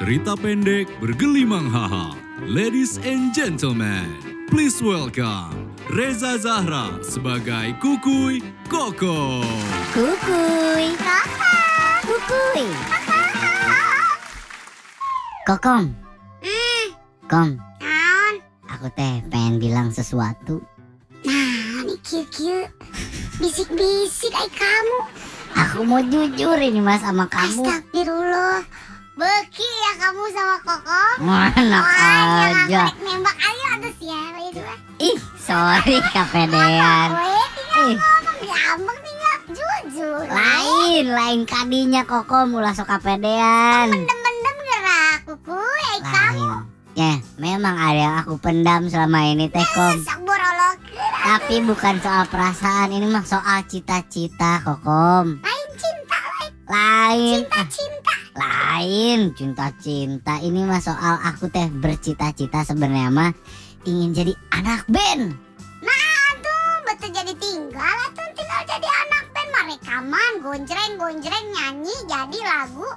Cerita pendek bergelimang haha. Ladies and gentlemen, please welcome Reza Zahra sebagai Kukuy Koko. Kukuy. Kukuy. Kokom. Kom, Naon? aku teh pengen bilang sesuatu. Nah, ini kieu-kieu. Bisik-bisik ay kamu. Aku mau jujur ini mas sama kamu. Astagfirullah. Beki ya kamu sama Koko. Wah, aja. nembak ayo atas ya. Itu. Ih, sorry kepedean. Tinggal Ih, ngomong diambek tinggal jujur. lain, lain kadinya koko mulai sok kepedean. Mendem-mendem gerak kuku ay kamu. Ya, memang ada yang aku pendam selama ini teh kom. Sak borolog. Tapi bukan soal perasaan, ini mah soal cita-cita kokom. Lain cinta, lain Lain, cinta-cinta. Lain cinta-cinta. Ini mah soal aku teh bercita-cita sebenarnya mah ingin jadi anak band. Nah, aduh, betul jadi tinggal atau tinggal jadi anak band mah rekaman, gonjreng-gonjreng nyanyi jadi lagu.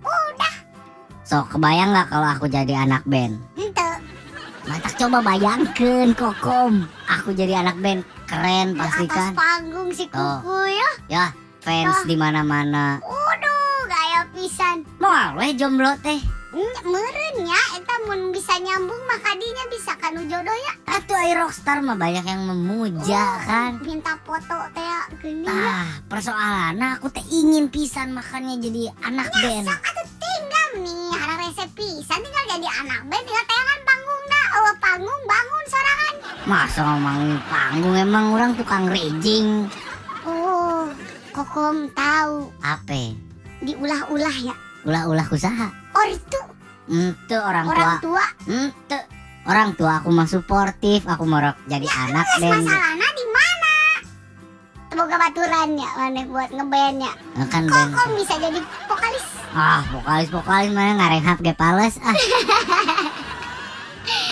Udah, So, kebayang nggak kalau aku jadi anak band? ente. Mata coba bayangkan kokom. Aku jadi anak band keren Di pasti atas kan. panggung si Oh. kuku ya. Ya, fans Ah. di mana-mana. Gaya pisan. Mau weh jomblo teh. Nya, Meren ya, eta mun bisa nyambung mah kadinya bisa kan jodoh ya. Atuh ai rockstar mah banyak yang memuja Oh, kan. Minta foto teh ya, gini. Ah, persoalan aku teh ingin pisan makanya jadi anak band. Sok atuh tinggal nih, ada resep pisan tinggal jadi anak band tinggal tayangan panggung dah. Oh, panggung bangun sorangan. Masa ngomong panggung emang orang tukang rejing. Oh, kokom tahu Apa? Diulah-ulah ya. Ulah-ulah usaha. Ortu Ente orang tua. orang tua. Ente orang tua aku mah suportif. Aku mau rok jadi anak Terus band. masalahnya di mana? Semoga baturan ya, mana buat ngeband ya. Nah, kan band. Kokom bisa jadi vokalis. Ah, vokalis vokalis mana ngarehap ge pales ah.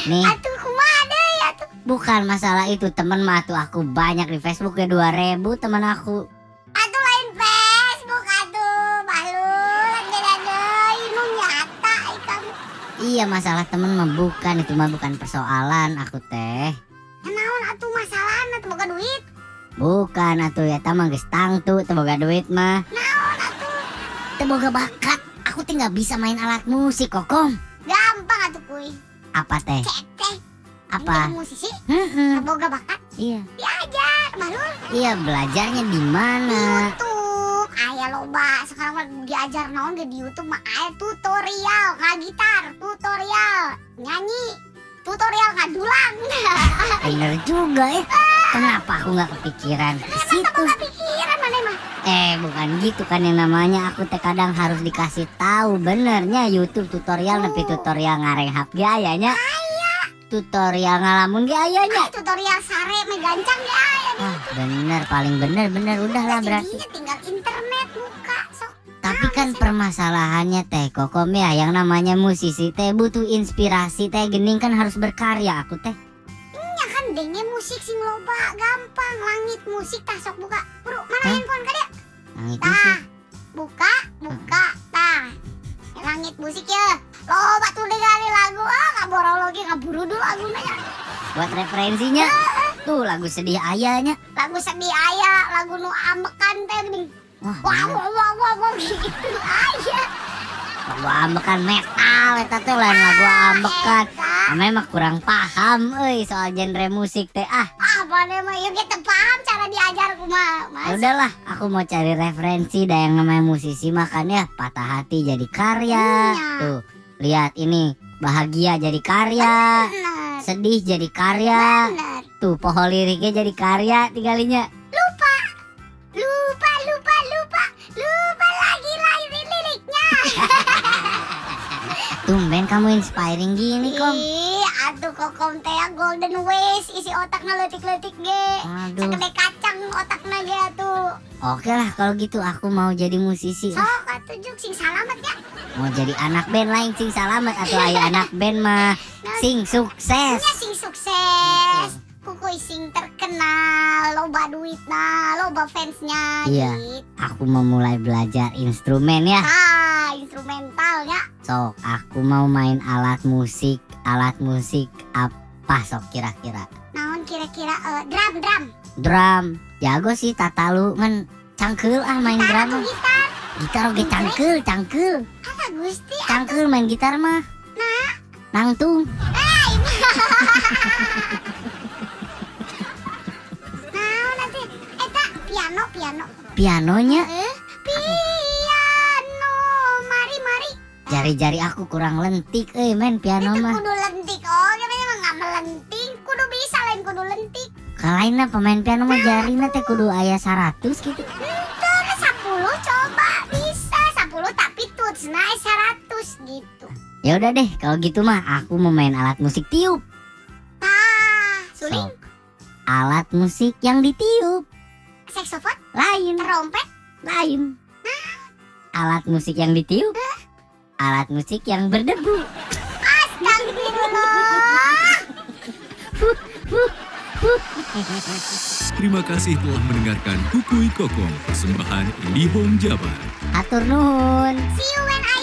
Nih, Atuh kumaha deh ya tuh. bukan masalah itu temen mah tuh aku banyak di Facebook ya 2000 temen aku. Iya masalah temen mah bukan itu mah bukan persoalan aku teh. Naon atuh masalahna teu boga duit. Bukan atuh ya tamang geus tangtu teu boga duit mah. Naon atuh? Teu boga bakat. Aku teh nggak bisa main alat musik kokom. Gampang atuh kuy. Apa teh? Apa? Musisi, Heeh. teu boga bakat. Iya. Diajar, Bahlul. Iya belajarnya di mana? YouTube aya loba. Sekarang mah diajar naon di YouTube mah. Aya tutorial ngagitar tutorial nyanyi tutorial ngadulang Bener juga ya. Kenapa aku nggak kepikiran? Ke situ? Gak pikiran mana mah Eh bukan gitu kan yang namanya. Aku teh kadang harus dikasih tahu benernya YouTube tutorial nepi tutorial ngarehap ge ayanya. Tutorial ngalamun ge ayanya. Aya tutorial sare me gancang ya aya Ah bener paling bener bener udah lah berarti. tinggal internet. Tapi kan permasalahannya teh kokom ya. Yang namanya musisi teh butuh inspirasi teh. Gening kan harus berkarya aku teh. nya kan denge musik sing loba gampang. Langit musik tah sok buka. Bro mana Hah? handphone ka dia? Yang itu tah sih. buka buka tah. Langit musik ya. Loba tuh dengerin lagu. Ah ngaborologi ngaburu dulu lagunya. Ya. Buat referensinya? Tuh lagu sedih ayahnya. lagu sedih aya lagu nu ambekan teh geuning Wah, wah wah wah wah wah lagu ambekan metal eta teh lain lagu ambekan. Ame mah kurang paham euy soal genre musik teh ah. apa nih mah yuk kita paham cara diajar kumaha Ya mas udahlah, aku mau cari referensi dah yang namanya musisi makan ya patah hati jadi karya. Iya. Tuh, lihat ini bahagia jadi karya, bener sedih jadi karya. bener Tuh, pohon liriknya jadi karya tigalinya. lupa lupa lupa lupa lupa Tumben kamu inspiring gini, Kom. Ih, aduh kokom teh ya, golden ways isi otakna letik-letik ge Aduh. sakede kacang otakna ge atuh Oke lah kalau gitu aku mau jadi musisi. sok atuh juk sing salamet ya Mau jadi anak band lain sing salamet atau aya anak band mah sing sukses. nya sing sukses kukuy sing terkenal loba duitna loba fansnya Iya. gitu. Aku mau mulai belajar instrumen ya. ah Sok, aku mau main alat musik. Alat musik apa sok kira-kira? Naon kira-kira eh, drum drum. Drum. Jago sih tata lu ngan cangkel ah main Gitar drum. gitar? Gitar oke cangkel, cangkel. Apa Gusti? Cangkel main gitar mah. Nangtung. Naon nanti? Eta piano piano. Pianonya Eh, jari-jari aku kurang lentik eh main piano Itu mah. kudu lentik. Oh, gimana emang nggak melentik? Kudu bisa lain kudu lentik. Kalaina pemain piano mah jarina teh kudu aya 100 gitu. Itu 10 coba bisa 10 tapi tutsna 100 gitu. Ya udah deh, kalau gitu mah aku mau main alat musik tiup. Tah, suling, Sok. Alat musik yang ditiup saksofon, lain, trompet, lain. Alat musik yang ditiup. Alat musik yang berdebu. astagfirullah. Terima kasih telah mendengarkan Kukui Kokong, persembahan IndiHome Jabar. Atur nuhun. See you when I